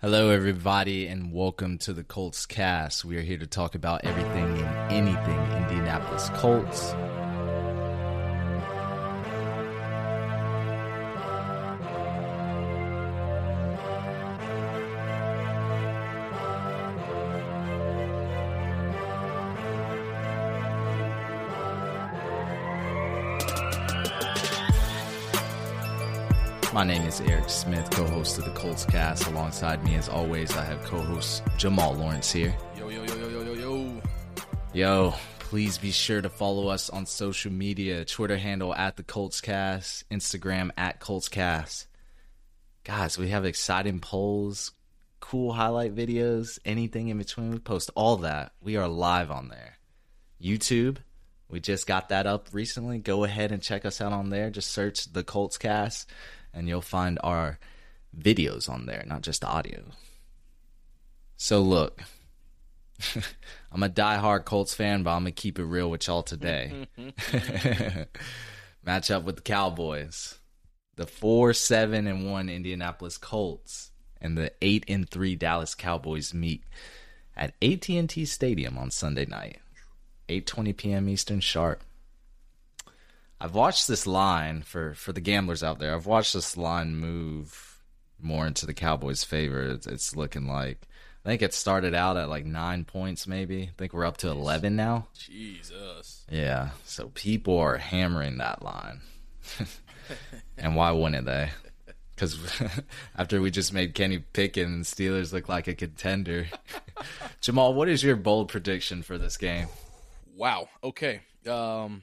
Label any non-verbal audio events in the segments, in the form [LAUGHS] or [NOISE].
Hello, everybody, and welcome to the Colts Cast. We are here to talk about everything and anything Indianapolis Colts. My name is Eric Smith, co-host of the Colts Cast. Alongside me, as always, I have co-host Jamal Lawrence here. Yo, yo, yo, yo, yo, yo, yo. Yo, please be sure to follow us on social media. Twitter handle at the Colts Cast, Instagram at Colts Cast. Guys, we have exciting polls, cool highlight videos, anything in between. We post all that. We are live on there. YouTube, we just got that up recently. Go ahead and check us out on there. Just search the Colts Cast and you'll find our videos on there, not just the audio. So look, [LAUGHS] I'm a diehard Colts fan, but I'm gonna keep it real with y'all today. [LAUGHS] Match up with the Cowboys, the four seven and one Indianapolis Colts, and the eight and three Dallas Cowboys meet at AT&T Stadium on Sunday night, 8:20 p.m. Eastern sharp. I've watched this line for for the gamblers out there. I've watched this line move more into the Cowboys' favor. It's, it's looking like I think it started out at like nine points, maybe. I think we're up to eleven now. Jesus. Yeah, so people are hammering that line, [LAUGHS] and why wouldn't they? Because [LAUGHS] after we just made Kenny Pickett and Steelers look like a contender, [LAUGHS] Jamal, what is your bold prediction for this game? Wow. Okay. Um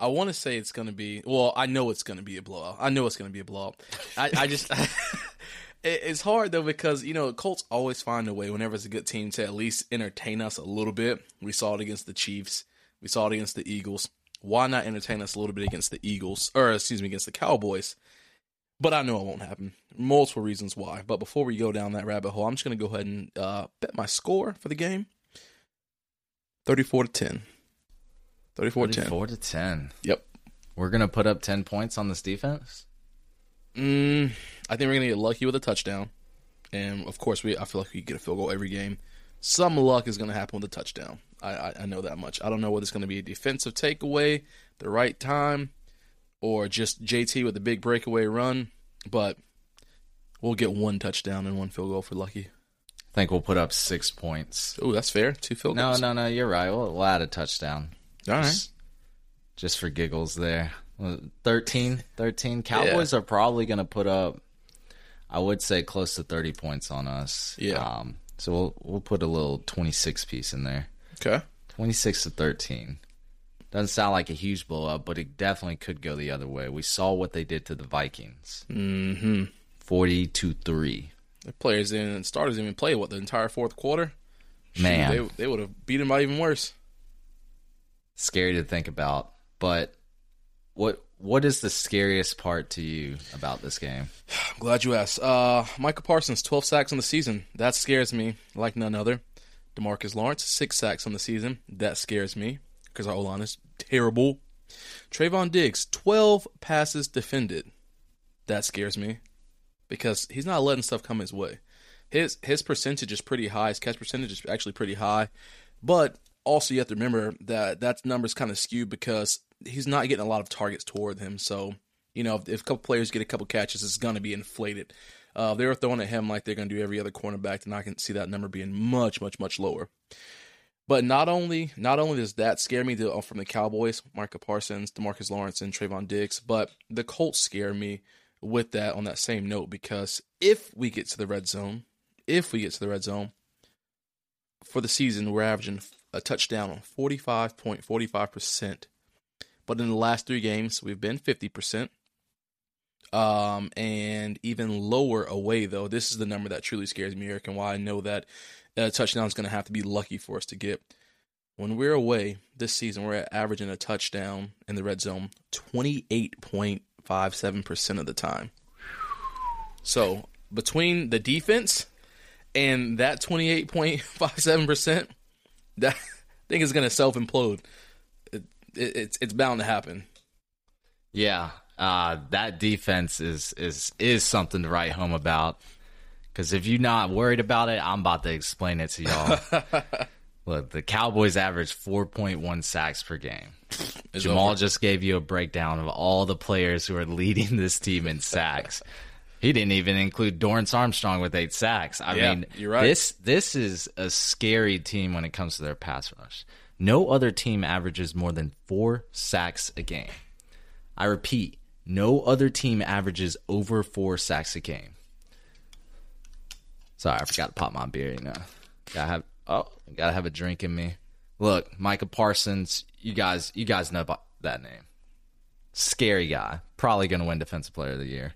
I want to say it's going to be. Well, I know it's going to be a blowout. I know it's going to be a blowout. I, I just. [LAUGHS] it, it's hard though because you know Colts always find a way whenever it's a good team to at least entertain us a little bit. We saw it against the Chiefs. We saw it against the Eagles. Why not entertain us a little bit against the Eagles or excuse me against the Cowboys? But I know it won't happen. Multiple reasons why. But before we go down that rabbit hole, I'm just going to go ahead and uh, bet my score for the game. 34 to 10. 34 to 10. 34 to 10. Yep. We're going to put up 10 points on this defense? Mm, I think we're gonna get lucky with a touchdown, and of course, we. I feel like we get a field goal every game. Some luck is gonna happen with a touchdown. I, I, I know that much. I don't know whether it's gonna be a defensive takeaway, the right time, or just JT with a big breakaway run. But we'll get one touchdown and one field goal for lucky. I think we'll put up six points. Oh, that's fair. Two field goals. No, no, no, you're right. We'll, we'll add a touchdown. All right. Just, just for giggles there. Well, 13, 13. Cowboys are probably going to put up, I would say, close to 30 points on us. Yeah. Um, so we'll, we'll put a little 26 piece in there. Okay. 26 to 13. Doesn't sound like a huge blow up, but it definitely could go the other way. We saw what they did to the Vikings. Mm-hmm. 40 to 3. The players and starters didn't even play what the entire fourth quarter. Shoot, Man. they they would have beat him by even worse. Scary to think about. But what what is the scariest part to you about this game? [SIGHS] I'm glad you asked. Uh, Micah Parsons, 12 sacks on the season. That scares me like none other. Demarcus Lawrence, six sacks on the season. That scares me because our O-line is terrible. Trevon Diggs, 12 passes defended. That scares me because he's not letting stuff come his way. His his percentage is pretty high. His catch percentage is actually pretty high, but also you have to remember that that number's kind of skewed because he's not getting a lot of targets toward him. So you know, if, if a couple players get a couple catches, it's going to be inflated. Uh, they were throwing at him like they're going to do every other cornerback, and I can see that number being much, much, much lower. But not only not only does that scare me from the Cowboys, Micah Parsons, Demarcus Lawrence, and Trevon Diggs, but the Colts scare me with that on that same note because if we get to the red zone, if we get to the red zone for the season, we're averaging a touchdown on forty five point forty five percent. But in the last three games, we've been fifty percent. Um, and even lower away though. This is the number that truly scares me, Eric, and why I know that a touchdown is going to have to be lucky for us to get. When we're away this season, we're averaging a touchdown in the red zone 28.57% of the time. So between the defense and that 28.57%, that thing is going to self implode. It, it, it's it's bound to happen. Yeah, uh, that defense is is is something to write home about. Because if you're not worried about it, I'm about to explain it to y'all. [LAUGHS] Look, the Cowboys average 4.1 sacks per game. It's Jamal over. just gave you a breakdown of all the players who are leading this team in sacks. He didn't even include Dorance Armstrong with eight sacks. I Yeah, mean, you're right. this this is a scary team when it comes to their pass rush. No other team averages more than four sacks a game. I repeat, no other team averages over four sacks a game. Sorry, I forgot to pop my beer. You know, gotta have oh, gotta have a drink in me. Look, Micah Parsons, you guys, you guys know about that name. Scary guy, probably gonna win Defensive Player of the Year.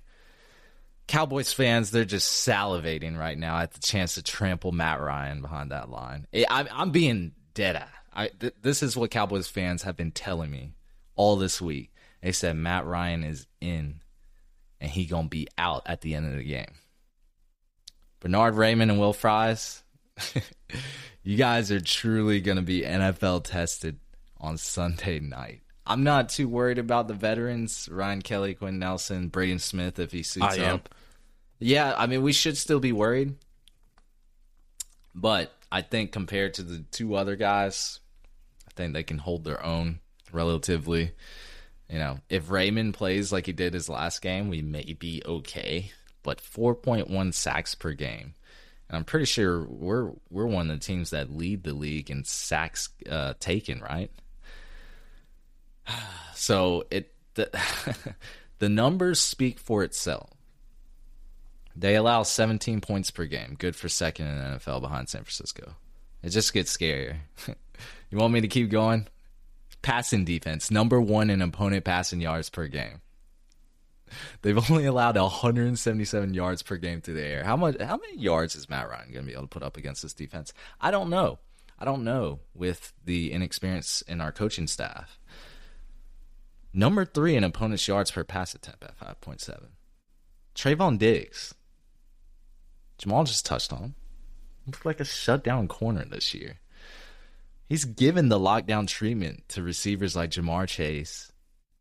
Cowboys fans, they're just salivating right now at the chance to trample Matt Ryan behind that line. I- I'm, I'm being dead at. I, th- this is what Cowboys fans have been telling me all this week. They said Matt Ryan is in, and he gonna be out at the end of the game. Bernhard Raimann and Will Fries, [LAUGHS] you guys are truly gonna be NFL tested on Sunday night. I'm not too worried about the veterans, Ryan Kelly, Quenton Nelson, Braden Smith, if he suits I am. up. Yeah, I mean, we should still be worried. But I think compared to the two other guys, I think they can hold their own relatively. You know, if Raimann plays like he did his last game, we may be okay. But 4.1 sacks per game. And I'm pretty sure we're we're one of the teams that lead the league in sacks uh, taken, right? [SIGHS] So it the, [LAUGHS] the numbers speak for itself. They allow 17 points per game, good for second in the NFL behind San Francisco. It just gets scarier. [LAUGHS] you want me to keep going? Passing defense, number one in opponent passing yards per game. They've [LAUGHS] only allowed 177 yards per game through the air. How much? How many yards is Matt Ryan going to be able to put up against this defense? I don't know. I don't know with the inexperience in our coaching staff. Number three in opponent's yards per pass attempt at 5.7. Trevon Diggs. Jamal just touched on him. Looked like a shutdown corner this year. He's given the lockdown treatment to receivers like Ja'Marr Chase,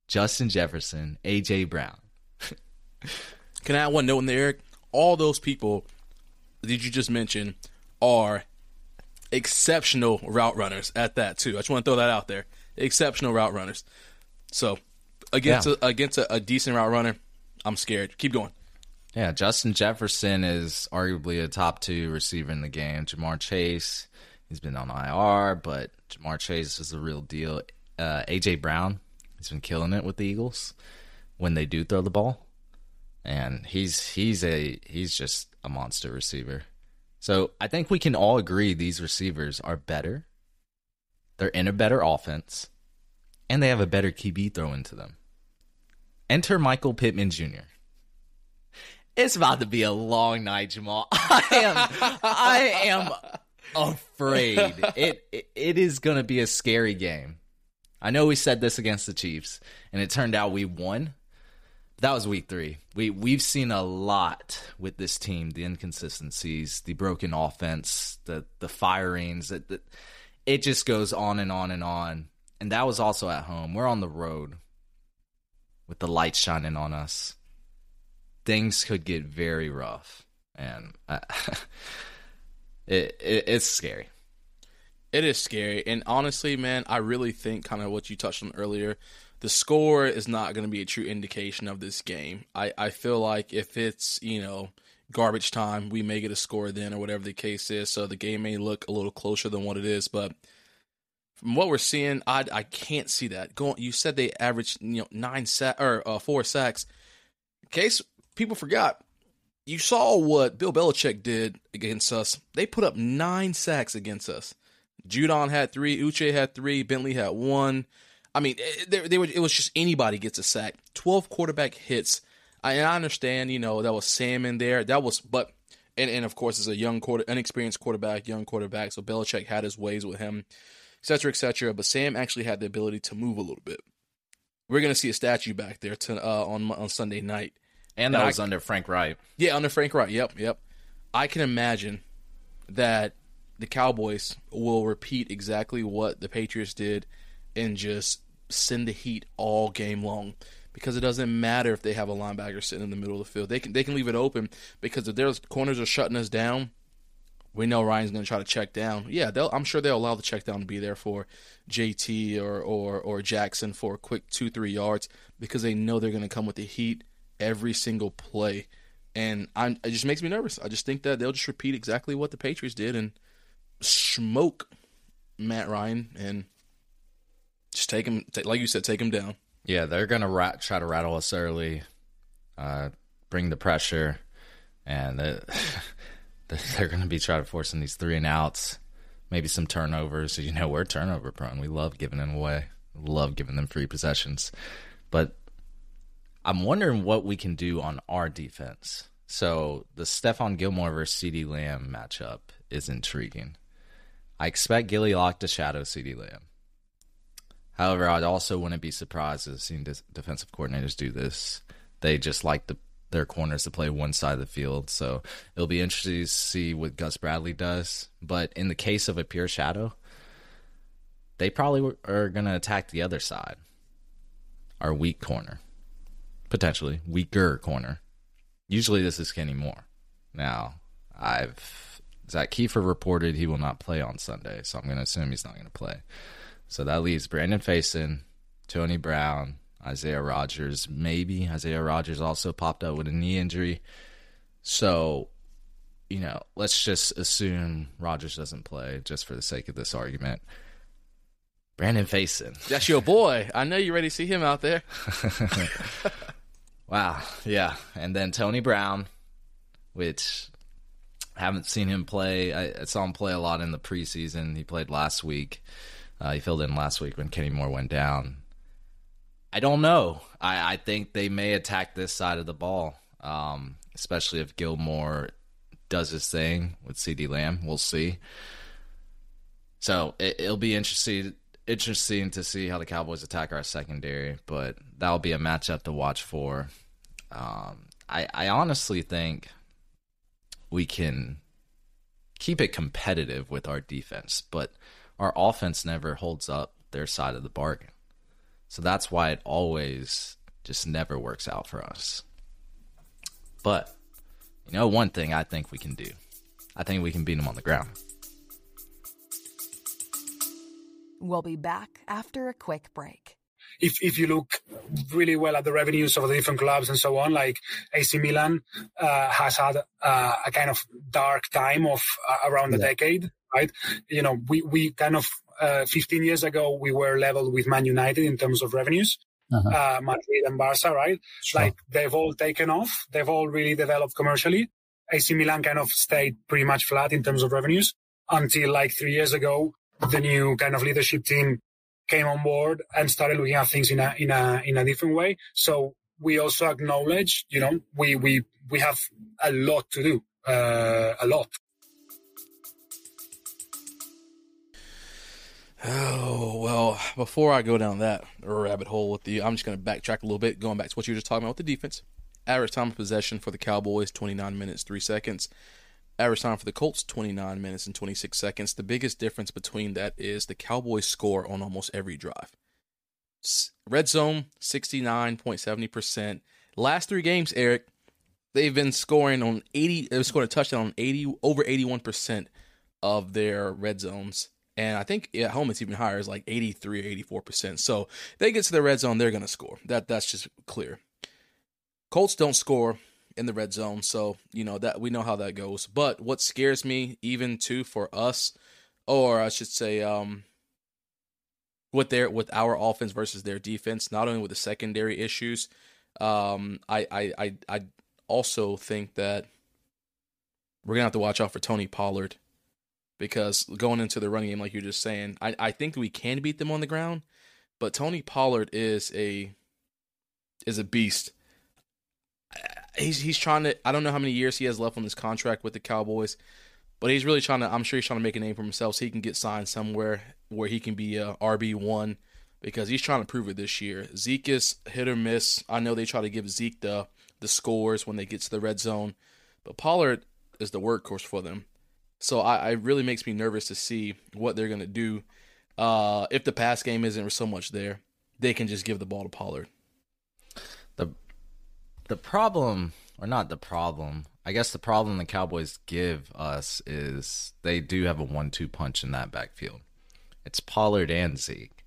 Justin Jefferson, AJ Brown. [LAUGHS] Can I add one note in there, Eric? All those people that you just mentioned are exceptional route runners at that too. I just want to throw that out there. Exceptional route runners. So against Yeah. a, against a, a decent route runner, I'm scared. Keep going. Yeah, Justin Jefferson is arguably a top two receiver in the game. Ja'Marr Chase, he's been on IR, but Ja'Marr Chase is the real deal. Uh, AJ Brown, he's been killing it with the Eagles when they do throw the ball, and he's he's a he's just a monster receiver. So I think we can all agree these receivers are better. They're in a better offense, and they have a better QB thrown to them. Enter Michael Pittman Jr. It's about to be a long night, Jamal. [LAUGHS] I am, I am afraid. It, it it is going to be a scary game. I know we said this against the Chiefs, and it turned out we won. That was week three. We we've seen a lot with this team: the inconsistencies, the broken offense, the the firings. That the, it just goes on and on and on. And that was also at home. We're on the road with the light shining on us things could get very rough, and uh, [LAUGHS] it, it it's scary. It is scary, and honestly, man, I really think kind of what you touched on earlier. The score is not going to be a true indication of this game. I, I feel like if it's you know garbage time, we may get a score then, or whatever the case is. So the game may look a little closer than what it is, but from what we're seeing, I I can't see that. Going, you said they averaged you know nine sack or uh, four sacks. In case people forgot, you saw what Bill Belichick did against us. They put up nine sacks against us. Judon had three, Uche had three, Bentley had one. I mean, they, they were, it was just anybody gets a sack. Twelve quarterback hits. I, and I understand, you know, that was Sam in there. That was, but and, and of course, it's a young quarter, inexperienced quarterback, young quarterback. So Belichick had his ways with him, et cetera, et cetera. But Sam actually had the ability to move a little bit. We're gonna see a statue back there to, uh, on on Sunday night. And that And I- was under Frank Reich. Yeah, under Frank Reich. Yep, yep. I can imagine that the Cowboys will repeat exactly what the Patriots did and just send the heat all game long. because it doesn't matter if they have a linebacker sitting in the middle of the field. They can they can leave it open because if their corners are shutting us down, we know Ryan's going to try to check down. Yeah, I'm sure they'll allow the check down to be there for JT or or or Jackson for a quick two three yards because they know they're going to come with the heat every single play, and I'm, it just makes me nervous. I just think that they'll just repeat exactly what the Patriots did and smoke Matt Ryan and just take him, like you said, take him down. Yeah, they're gonna rat, try to rattle us early, uh, bring the pressure, and [LAUGHS] they're gonna be trying to forcing these three and outs, maybe some turnovers. You know, we're turnover prone. We love giving them away. Love giving them free possessions, but I'm wondering what we can do on our defense. So the Stephon Gilmore versus CeeDee Lamb matchup is intriguing. I expect Gilly Lock to shadow CeeDee Lamb. However, I also wouldn't be surprised to see defensive coordinators do this. They just like the, their corners to play one side of the field. So it'll be interesting to see what Gus Bradley does. But in the case of a pure shadow, they probably are going to attack the other side, our weak corner, potentially weaker corner. Usually, this is Kenny Moore. Now, I've Zak Keefer reported he will not play on Sunday, so I'm going to assume he's not going to play. So that leaves Brandon Facyson, Tony Brown, Isaiah Rodgers. Maybe Isaiah Rodgers also popped up with a knee injury. So, you know, let's just assume Rodgers doesn't play just for the sake of this argument. Brandon Facyson. That's your boy. I know you're ready to see him out there. [LAUGHS] wow. Yeah. And then Tony Brown, which I haven't seen him play. I saw him play a lot in the preseason. He played last week. Uh, he filled in last week when Kenny Moore went down. I don't know. I, I think they may attack this side of the ball, um, especially if Gilmore does his thing with CeeDee Lamb. We'll see. So it, will be interesting interesting to see how the Cowboys attack our secondary, but that'll be a matchup to watch for. Um, I, I honestly think we can keep it competitive with our defense, but our offense never holds up their side of the bargain. So that's why it always just never works out for us. But, you know, one thing I think we can do I think we can beat them on the ground. We'll be back after a quick break. If, if you look really well at the revenues of the different clubs and so on, like AC Milan uh, has had uh, a kind of dark time of uh, around the yeah. decade right? You know, we, we kind of, uh, 15 years ago, we were level with Man United in terms of revenues. Uh-huh. Uh, Madrid and Barca, right? Sure. Like they've all taken off. They've all really developed commercially. AC Milan kind of stayed pretty much flat in terms of revenues until like three years ago, the new kind of leadership team came on board and started looking at things in a, in a, in a different way. So we also acknowledge, you know, we, we, we have a lot to do, uh, a lot. Oh well, before I go down that rabbit hole with you, I'm just going to backtrack a little bit, going back to what you were just talking about with the defense. Average time of possession for the Cowboys 29 minutes 3 seconds. Average time for the Colts 29 minutes and 26 seconds. The biggest difference between that is the Cowboys score on almost every drive. Red zone 69.70%. Last 3 games, Eric, they've been scoring on 80 they've scored a touchdown on 80 over 81% of their red zones and I think at home it's even higher, it's like 83 or 84 percent. So they get to the red zone, they're going to score. That that's just clear. Colts don't score in the red zone, so you know that we know how that goes. But what scares me, even too, for us, or I should say, um, with their with our offense versus their defense, not only with the secondary issues, um, I I I, I also think that we're gonna have to watch out for Tony Pollard because going into the running game, like you're just saying, I, I think we can beat them on the ground, but Tony Pollard is a is a beast. He's he's trying to. I don't know how many years he has left on this contract with the Cowboys, but he's really trying to. I'm sure he's trying to make a name for himself so he can get signed somewhere where he can be a RB one because he's trying to prove it this year. Zeke is hit or miss. I know they try to give Zeke the the scores when they get to the red zone, but Pollard is the workhorse for them. So I, I really makes me nervous to see what they're gonna do. Uh, if the pass game isn't so much there, they can just give the ball to Pollard. the the problem, or not the problem, I guess the problem the Cowboys give us is they do have a one-two punch in that backfield. It's Pollard and Zeke,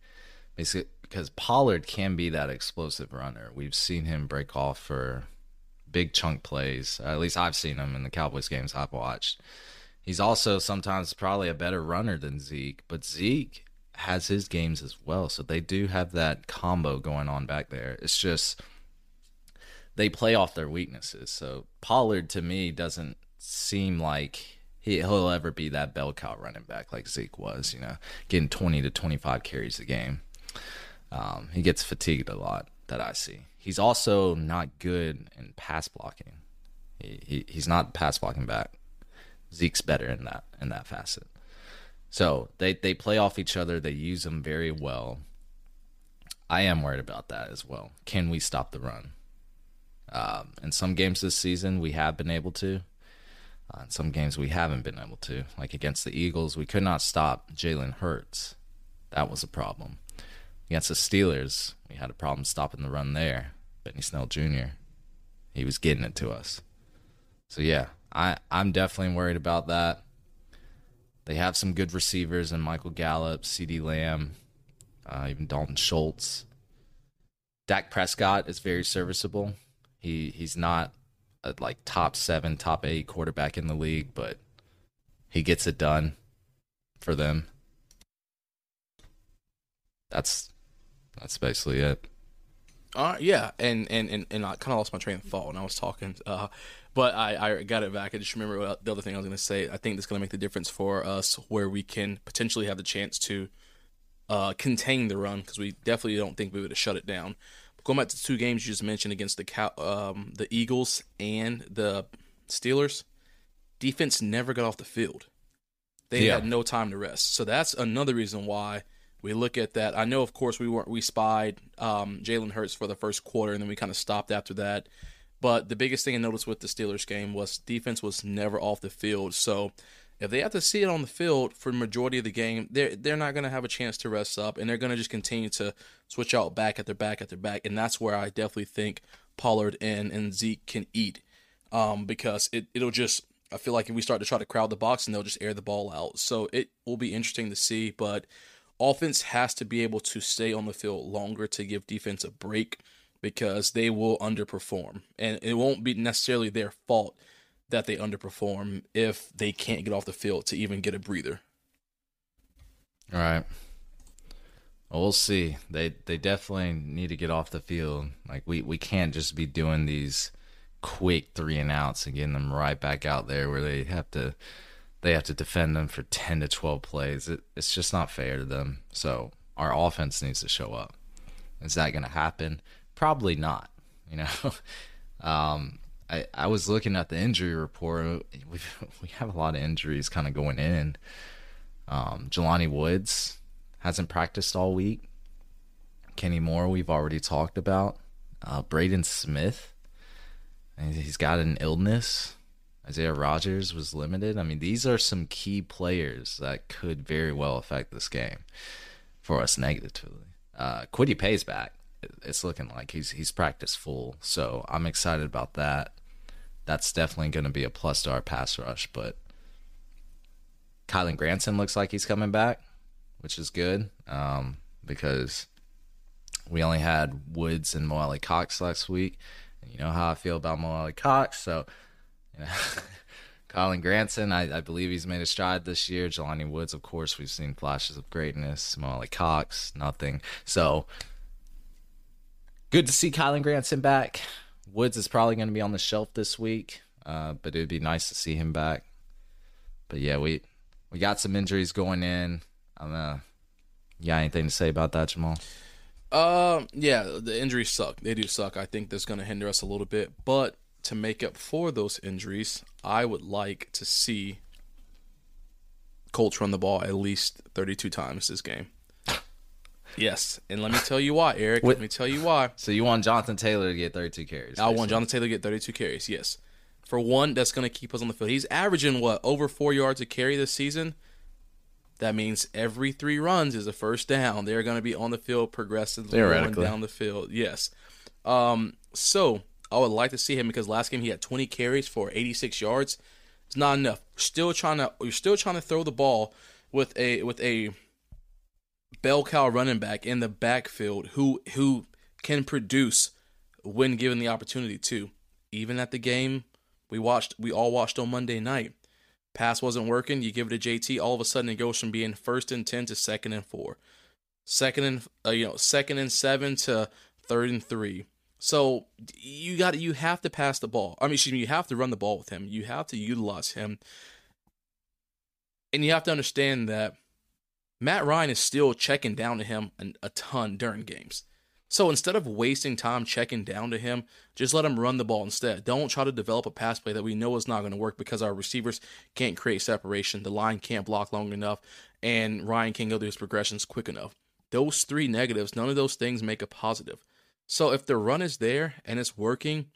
basically because Pollard can be that explosive runner. We've seen him break off for big chunk plays. At least I've seen him in the Cowboys games I've watched. He's also sometimes probably a better runner than Zeke, but Zeke has his games as well. So they do have that combo going on back there. It's just they play off their weaknesses. So Pollard to me doesn't seem like he, will ever be that bell cow running back like Zeke was, you know, getting 20 to 25 carries a game. Um, he gets fatigued a lot that I see. He's also not good in pass blocking. He, he he's not pass blocking back. Zeke's better in that in that facet. So they they play off each other. They use them very well. I am worried about that as well. Can we stop the run? Um, in some games this season, we have been able to. Uh, in some games, we haven't been able to. Like against the Eagles, we could not stop Jalen Hurts. That was a problem. Against the Steelers, we had a problem stopping the run there. Benny Snell Jr. He was getting it to us. So yeah, I I'm definitely worried about that. They have some good receivers in Michael Gallup, CeeDee Lamb, uh, even Dalton Schultz. Dak Prescott is very serviceable. He he's not a like top seven, top eight quarterback in the league, but he gets it done for them. That's that's basically it. Uh, yeah, and and and, and I kind of lost my train of thought when I was talking, uh, but I, I got it back. I just remember the other thing I was going to say. I think that's going to make the difference for us, where we can potentially have the chance to uh, contain the run because we definitely don't think we would have shut it down. But going back to the two games you just mentioned against the Cow- um, the Eagles and the Steelers, defense never got off the field. They yeah. had no time to rest, so that's another reason why we look at that. I know, of course, we weren't we spied um, Jalen Hurts for the first quarter, and then we kind of stopped after that. But the biggest thing I noticed with the Steelers game was defense was never off the field. So if they have to see it on the field for the majority of the game, they're they're not going to have a chance to rest up, and they're going to just continue to switch out back at their back at their back, and that's where I definitely think Pollard and and Zeke can eat, um, because it it'll just I feel like if we start to try to crowd the box, and they'll just air the ball out. So it will be interesting to see, but offense has to be able to stay on the field longer to give defense a break because they will underperform. And it won't be necessarily their fault that they underperform if they can't get off the field to even get a breather. All right. Well, we'll see. They they definitely need to get off the field. Like we we can't just be doing these quick three and outs and getting them right back out there where they have to they have to defend them for 10 to 12 plays. It, it's just not fair to them. So our offense needs to show up. Is that going to happen? Probably not. You know, [LAUGHS] um, I, I was looking at the injury report. We we have a lot of injuries kind of going in. Um, Jelani Woods hasn't practiced all week. Kenny Moore, we've already talked about. Uh, Braden Smith, he's got an illness. Isaiah Rodgers was limited. I mean, these are some key players that could very well affect this game for us negatively. Uh, Kwity Paye's back. It's looking like he's he's practiced full, so I'm excited about that. That's definitely going to be a plus to our pass rush. But Kylen Granson looks like he's coming back, which is good um, because we only had Woods and Mo Alie-Cox last week. And you know how I feel about Mo Alie-Cox, so [LAUGHS] Kylen Granson, I, I, believe he's made a stride this year. Jelani Woods, of course, we've seen flashes of greatness. Mo Alie-Cox, nothing. So good to see Kylen Granson back. Woods is probably going to be on the shelf this week, uh, but it would be nice to see him back. But yeah, we we got some injuries going in. I'm uh, you got anything to say about that, Jamal? Um, yeah, the injuries suck. They do suck. I think that's going to hinder us a little bit, but to make up for those injuries, I would like to see Colts run the ball at least 32 times this game. [LAUGHS] yes, and let me tell you why, Eric. What? Let me tell you why. So you want Jonathan Taylor to get 32 carries? I want Jonathan Taylor to get 32 carries. Yes, for one, that's going to keep us on the field. He's averaging what over four yards a carry this season. That means every three runs is a first down. They're going to be on the field progressively going down the field. Yes. Um, so I would like to see him because last game he had 20 carries for 86 yards. It's not enough. Still trying to you're still trying to throw the ball with a with a bell cow running back in the backfield who who can produce when given the opportunity to. Even at the game we watched we all watched on Monday night. Pass wasn't working, you give it to JT, all of a sudden it goes from being first and 10 to second and 4. Second and uh, you know, second and 7 to third and 3. So you got you have to pass the ball. I mean, excuse me, you have to run the ball with him. You have to utilize him. And you have to understand that Matt Ryan is still checking down to him a ton during games. So instead of wasting time checking down to him, just let him run the ball instead. Don't try to develop a pass play that we know is not going to work because our receivers can't create separation, the line can't block long enough, and Ryan can't go through his progressions quick enough. Those three negatives, none of those things make a positive. So if the run is there and it's working,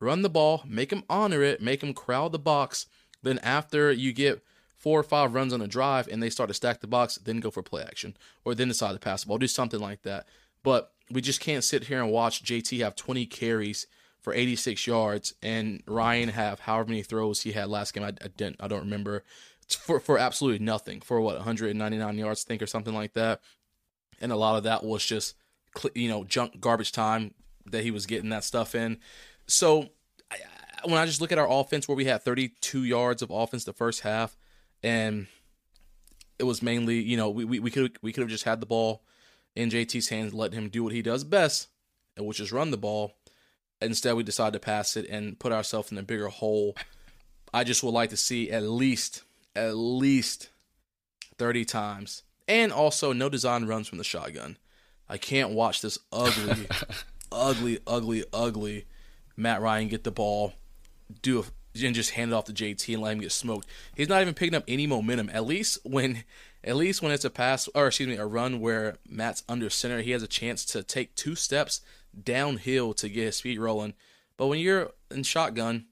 run the ball, make them honor it, make them crowd the box. Then after you get four or five runs on a drive and they start to stack the box, then go for play action or then decide to pass the ball, do something like that. But we just can't sit here and watch JT have 20 carries for 86 yards and Ryan have however many throws he had last game. I, I didn't, I don't remember. For for absolutely nothing for what 199 yards, think, or something like that. And a lot of that was just you know junk garbage time that he was getting that stuff in. So I, when I just look at our offense, where we had 32 yards of offense the first half, and it was mainly you know we we could we could have just had the ball in JT's hands, let him do what he does best, which is run the ball. Instead, we decided to pass it and put ourselves in a bigger hole. I just would like to see at least, at least 30 times. And also, no design runs from the shotgun. I can't watch this ugly, [LAUGHS] ugly, ugly, ugly Matt Ryan get the ball, do a, and just hand it off to JT and let him get smoked. He's not even picking up any momentum. At least when at least when it's a pass or excuse me, a run where Matt's under center, he has a chance to take two steps downhill to get his feet rolling. But when you're in shotgun,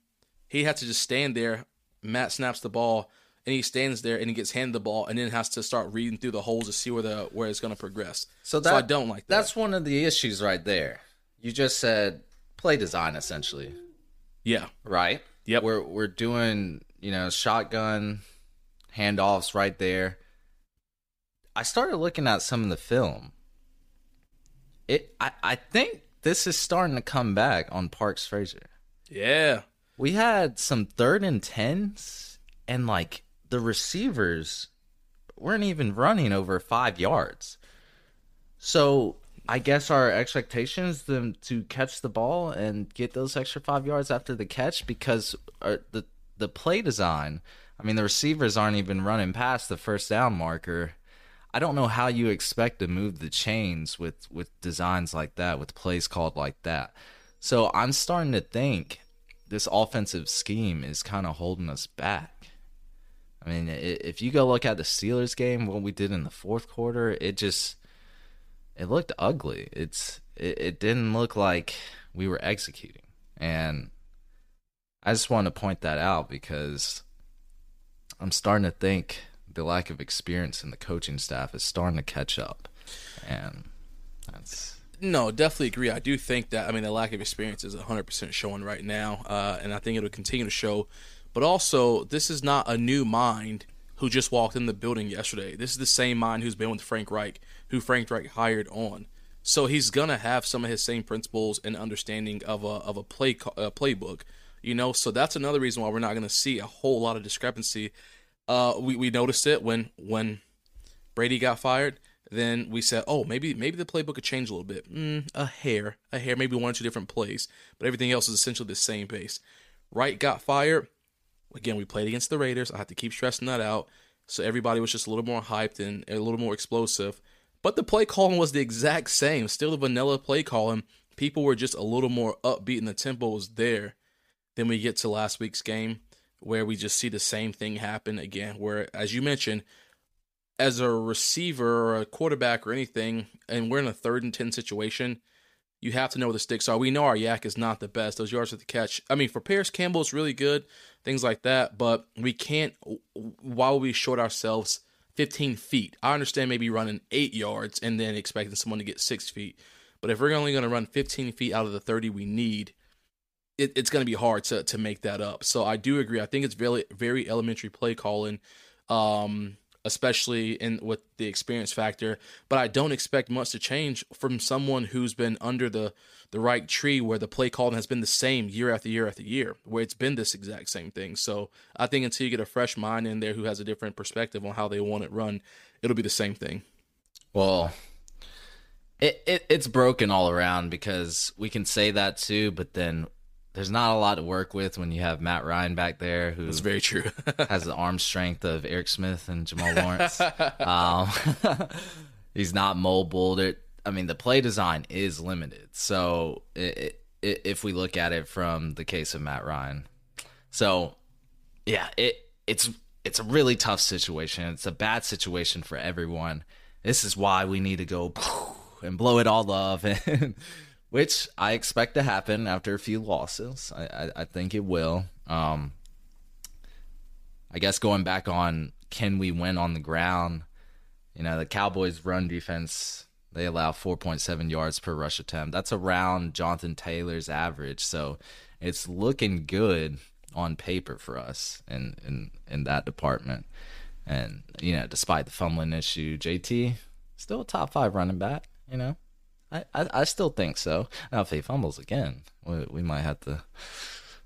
he has to just stand there. Matt snaps the ball and he stands there and he gets handed the ball and then has to start reading through the holes to see where the where it's going to progress. So, that, so I don't like that. That's one of the issues right there. You just said play design essentially. Yeah. Right. Yep. We're we're doing you know shotgun handoffs right there. I started looking at some of the film. It I, I think this is starting to come back on Parks Frazier. Yeah. We had some third and tens and like the receivers weren't even running over five yards. So I guess our expectation is them to catch the ball and get those extra five yards after the catch because uh, the the play design. I mean, the receivers aren't even running past the first down marker. I don't know how you expect to move the chains with with designs like that, with plays called like that. So I'm starting to think this offensive scheme is kind of holding us back. I mean, if you go look at the Steelers game, what we did in the fourth quarter, it just it looked ugly. It's it, it didn't look like we were executing, and I just want to point that out because I'm starting to think the lack of experience in the coaching staff is starting to catch up, and that's no, definitely agree. I do think that I mean the lack of experience is 100% showing right now, uh, and I think it'll continue to show but also, this is not a new mind who just walked in the building yesterday. This is the same mind who's been with Frank Reich, who Frank Reich hired on. So he's gonna have some of his same principles and understanding of a of a play a playbook, you know. So that's another reason why we're not gonna see a whole lot of discrepancy. Uh, we we noticed it when when Brady got fired. Then we said, oh, maybe maybe the playbook could change a little bit, mm, a hair, a hair, maybe one or two different plays, but everything else is essentially the same base. Reich got fired Again, we played against the Raiders. I have to keep stressing that out. So everybody was just a little more hyped and a little more explosive. But the play calling was the exact same. Still the vanilla play calling. People were just a little more upbeat and the tempo was there. Then we get to last week's game where we just see the same thing happen again. Where, as you mentioned, as a receiver or a quarterback or anything, and we're in a third and 10 situation, you have to know where the sticks are. We know our YAC is not the best. Those yards at the catch. I mean, for Parris Campbell, it's really good, things like that. But we can't. Why would we short ourselves 15 feet? I understand maybe running eight yards and then expecting someone to get six feet. But if we're only going to run 15 feet out of the 30 we need, it, it's going to be hard to to make that up. So I do agree. I think it's very very elementary play calling. Um, especially in with the experience factor. But I don't expect much to change from someone who's been under the the Reich tree where the play calling has been the same year after year after year, where it's been this exact same thing. So I think until you get a fresh mind in there who has a different perspective on how they want it run, it'll be the same thing. Well, it, it it's broken all around because we can say that too, but then there's not a lot to work with when you have Matt Ryan back there, who That's very true. [LAUGHS] has the arm strength of Eric Smith and Jamal [LAUGHS] Lawrence. um, [LAUGHS] he's not mobile. I mean, the play design is limited. So it, it, if we look at it from the case of Matt Ryan, so yeah, it it's it's a really tough situation. It's a bad situation for everyone. This is why we need to go and blow it all up and which I expect to happen after a few losses. I, I, I think it will. Um, I guess going back on can we win on the ground? You know, the Cowboys' run defense they allow 4.7 yards per rush attempt. That's around Jonathan Taylor's average, so it's looking good on paper for us in in in that department. And you know, despite the fumbling issue, JT still a top five running back. You know, I, I, I still think so. Now, if he fumbles again, we, we might have to.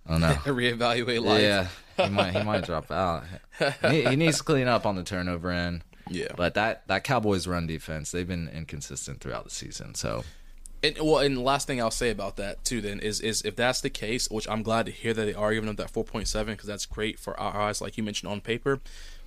I don't know. [LAUGHS] Reevaluate life. Yeah, he might he might drop out. He, he, needs to clean up on the turnover end. Yeah, but that that Cowboys run defense, they've been inconsistent throughout the season. So, and well, and the last thing I'll say about that too, then is is if that's the case, which I'm glad to hear that they are giving up that 4.7 because that's great for our eyes, like you mentioned on paper.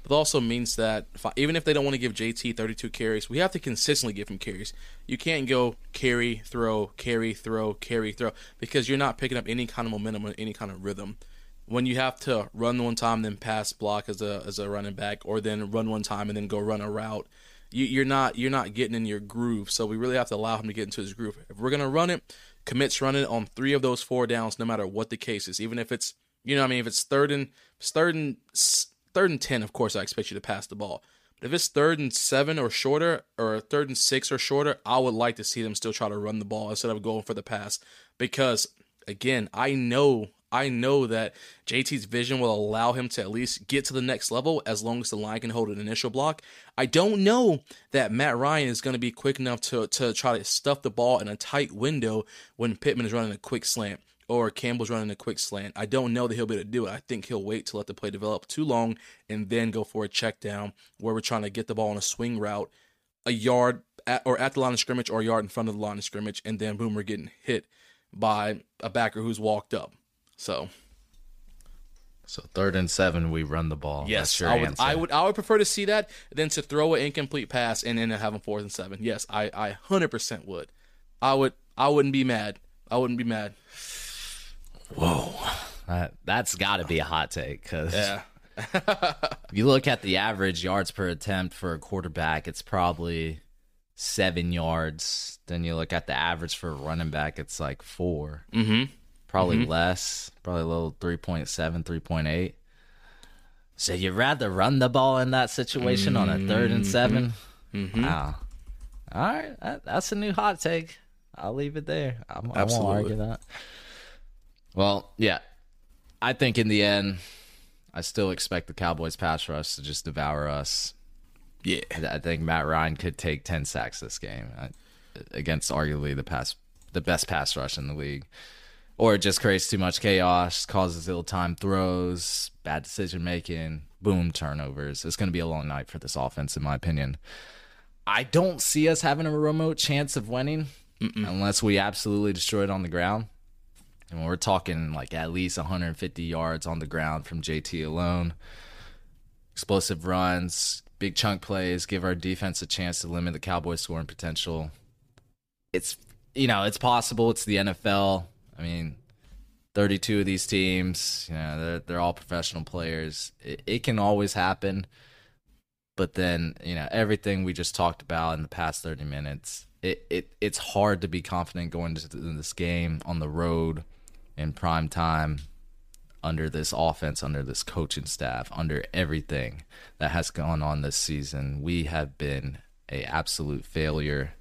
But also means that if I, even if they don't want to give JT 32 carries, we have to consistently give him carries. You can't go carry, throw, carry, throw, carry, throw because you're not picking up any kind of momentum or any kind of rhythm. When you have to run one time, then pass block as a as a running back, or then run one time and then go run a route, you, you're not you're not getting in your groove. So we really have to allow him to get into his groove. If we're gonna run it, commits running on three of those four downs, no matter what the case is. Even if it's you know I mean if it's third and third and third and ten, of course I expect you to pass the ball. But if it's third and seven or shorter, or third and six or shorter, I would like to see them still try to run the ball instead of going for the pass. Because again, I know I know that JT's vision will allow him to at least get to the next level as long as the line can hold an initial block. I don't know that Matt Ryan is going to be quick enough to, to try to stuff the ball in a tight window when Pittman is running a quick slant or Campbell's running a quick slant. I don't know that he'll be able to do it. I think he'll wait to let the play develop too long and then go for a check down where we're trying to get the ball on a swing route a yard at, or at the line of scrimmage or a yard in front of the line of scrimmage, and then boom, we're getting hit by a backer who's walked up. So, so third and seven, we run the ball. Yes, I would, answer. I would. I would prefer to see that than to throw an incomplete pass and then have a fourth and seven. Yes, I, I hundred percent would. I would. I wouldn't be mad. I wouldn't be mad. Whoa, that that's got to be a hot take because yeah. [LAUGHS] you look at the average yards per attempt for a quarterback, it's probably seven yards. Then you look at the average for a running back, it's like 4 Mm-hmm probably mm-hmm. less, probably a little 3.7, 3.8. So you'd rather run the ball in that situation mm-hmm. on a third and 7 mm-hmm. Wow. All right, that, that's a new hot take. I'll leave it there. I'm, I won't argue that. Well, yeah, I think in the end, I still expect the Cowboys pass rush to just devour us. Yeah, I think Matt Ryan could take ten sacks this game uh, against arguably the pass, the best pass rush in the league or it just creates too much chaos, causes ill-timed throws, bad decision making, boom, turnovers. It's going to be a long night for this offense, in my opinion. I don't see us having a remote chance of winning Mm-mm. unless we absolutely destroy it on the ground. And we're talking like at least 150 yards on the ground from JT alone. Explosive runs, big chunk plays, give our defense a chance to limit the Cowboys' scoring potential. It's you know, it's possible. It's the NFL. I mean, 32 of these teams, you know, they're, they're all professional players. It, it can always happen. But then, you know, everything we just talked about in the past 30 minutes, it, it it's hard to be confident going into this game on the road in prime time under this offense, under this coaching staff, under everything that has gone on this season. We have been a absolute failure.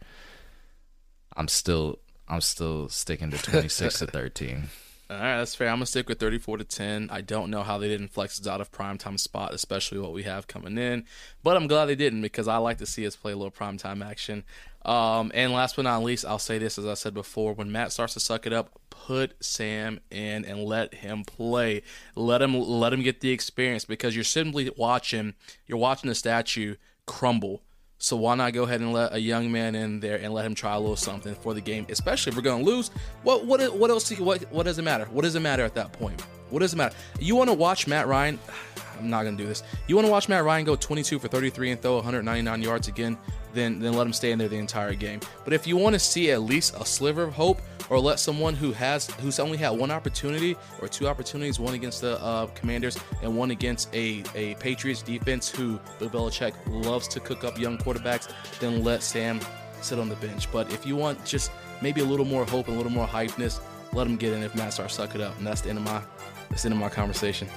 I'm still I'm still sticking to [LAUGHS] 26 to 13. All right, that's fair. I'm gonna stick with 34 to 10. I don't know how they didn't flex us out of primetime spot, especially what we have coming in. But I'm glad they didn't because I like to see us play a little primetime action. Um, and last but not least, I'll say this as I said before: when Matt starts to suck it up, put Sam in and let him play. Let him let him get the experience because you're simply watching. You're watching the statue crumble so why not go ahead and let a young man in there and let him try a little something for the game, especially if we're going to lose. What what what else? What what does it matter? What does it matter at that point? What does it matter? You want to watch Matt Ryan? [SIGHS] I'm not going to do this. You want to watch Matt Ryan go 22 for 33 and throw 199 yards again? Then then let him stay in there the entire game. But if you want to see at least a sliver of hope, or let someone who has who's only had one opportunity or two opportunities, one against the uh, Commanders and one against a, a Patriots defense who Bill Belichick loves to cook up young quarterbacks, then let Sam sit on the bench. But if you want just maybe a little more hope and a little more hypeness, let him get in if Matt starts suck it up. And that's the end of my that's the end of my conversation.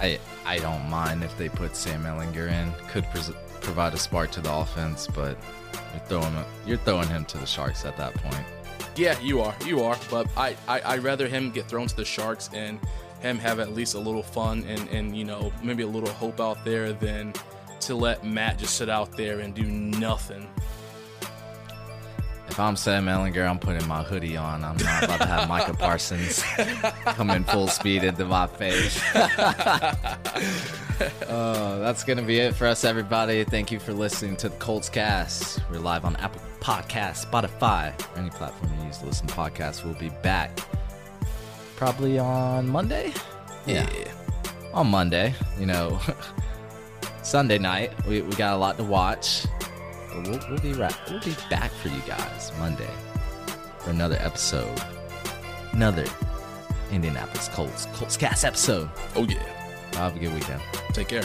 I I don't mind if they put Sam Ehlinger in. Could pres- provide a spark to the offense, but you're throwing you're throwing him to the Sharks at that point. Yeah, you are. You are. But I, I, I'd rather him get thrown to the Sharks and him have at least a little fun and, and, you know, maybe a little hope out there than to let Matt just sit out there and do nothing. If I'm Sam Ehlinger, I'm putting my hoodie on. I'm not about to have Micah Parsons [LAUGHS] coming full speed into my face. [LAUGHS] [LAUGHS] uh, that's going to be it for us, everybody. Thank you for listening to the Colts Cast. We're live on Apple Podcasts, Spotify, any platform you use to listen to podcasts. We'll be back probably on Monday. Yeah. On Monday, you know, [LAUGHS] Sunday night. We, we got a lot to watch. But we'll, we'll be right. We'll be back for you guys Monday for another episode. Another Indianapolis Colts Colts Cast episode. Oh, yeah. Have a good weekend. Take care.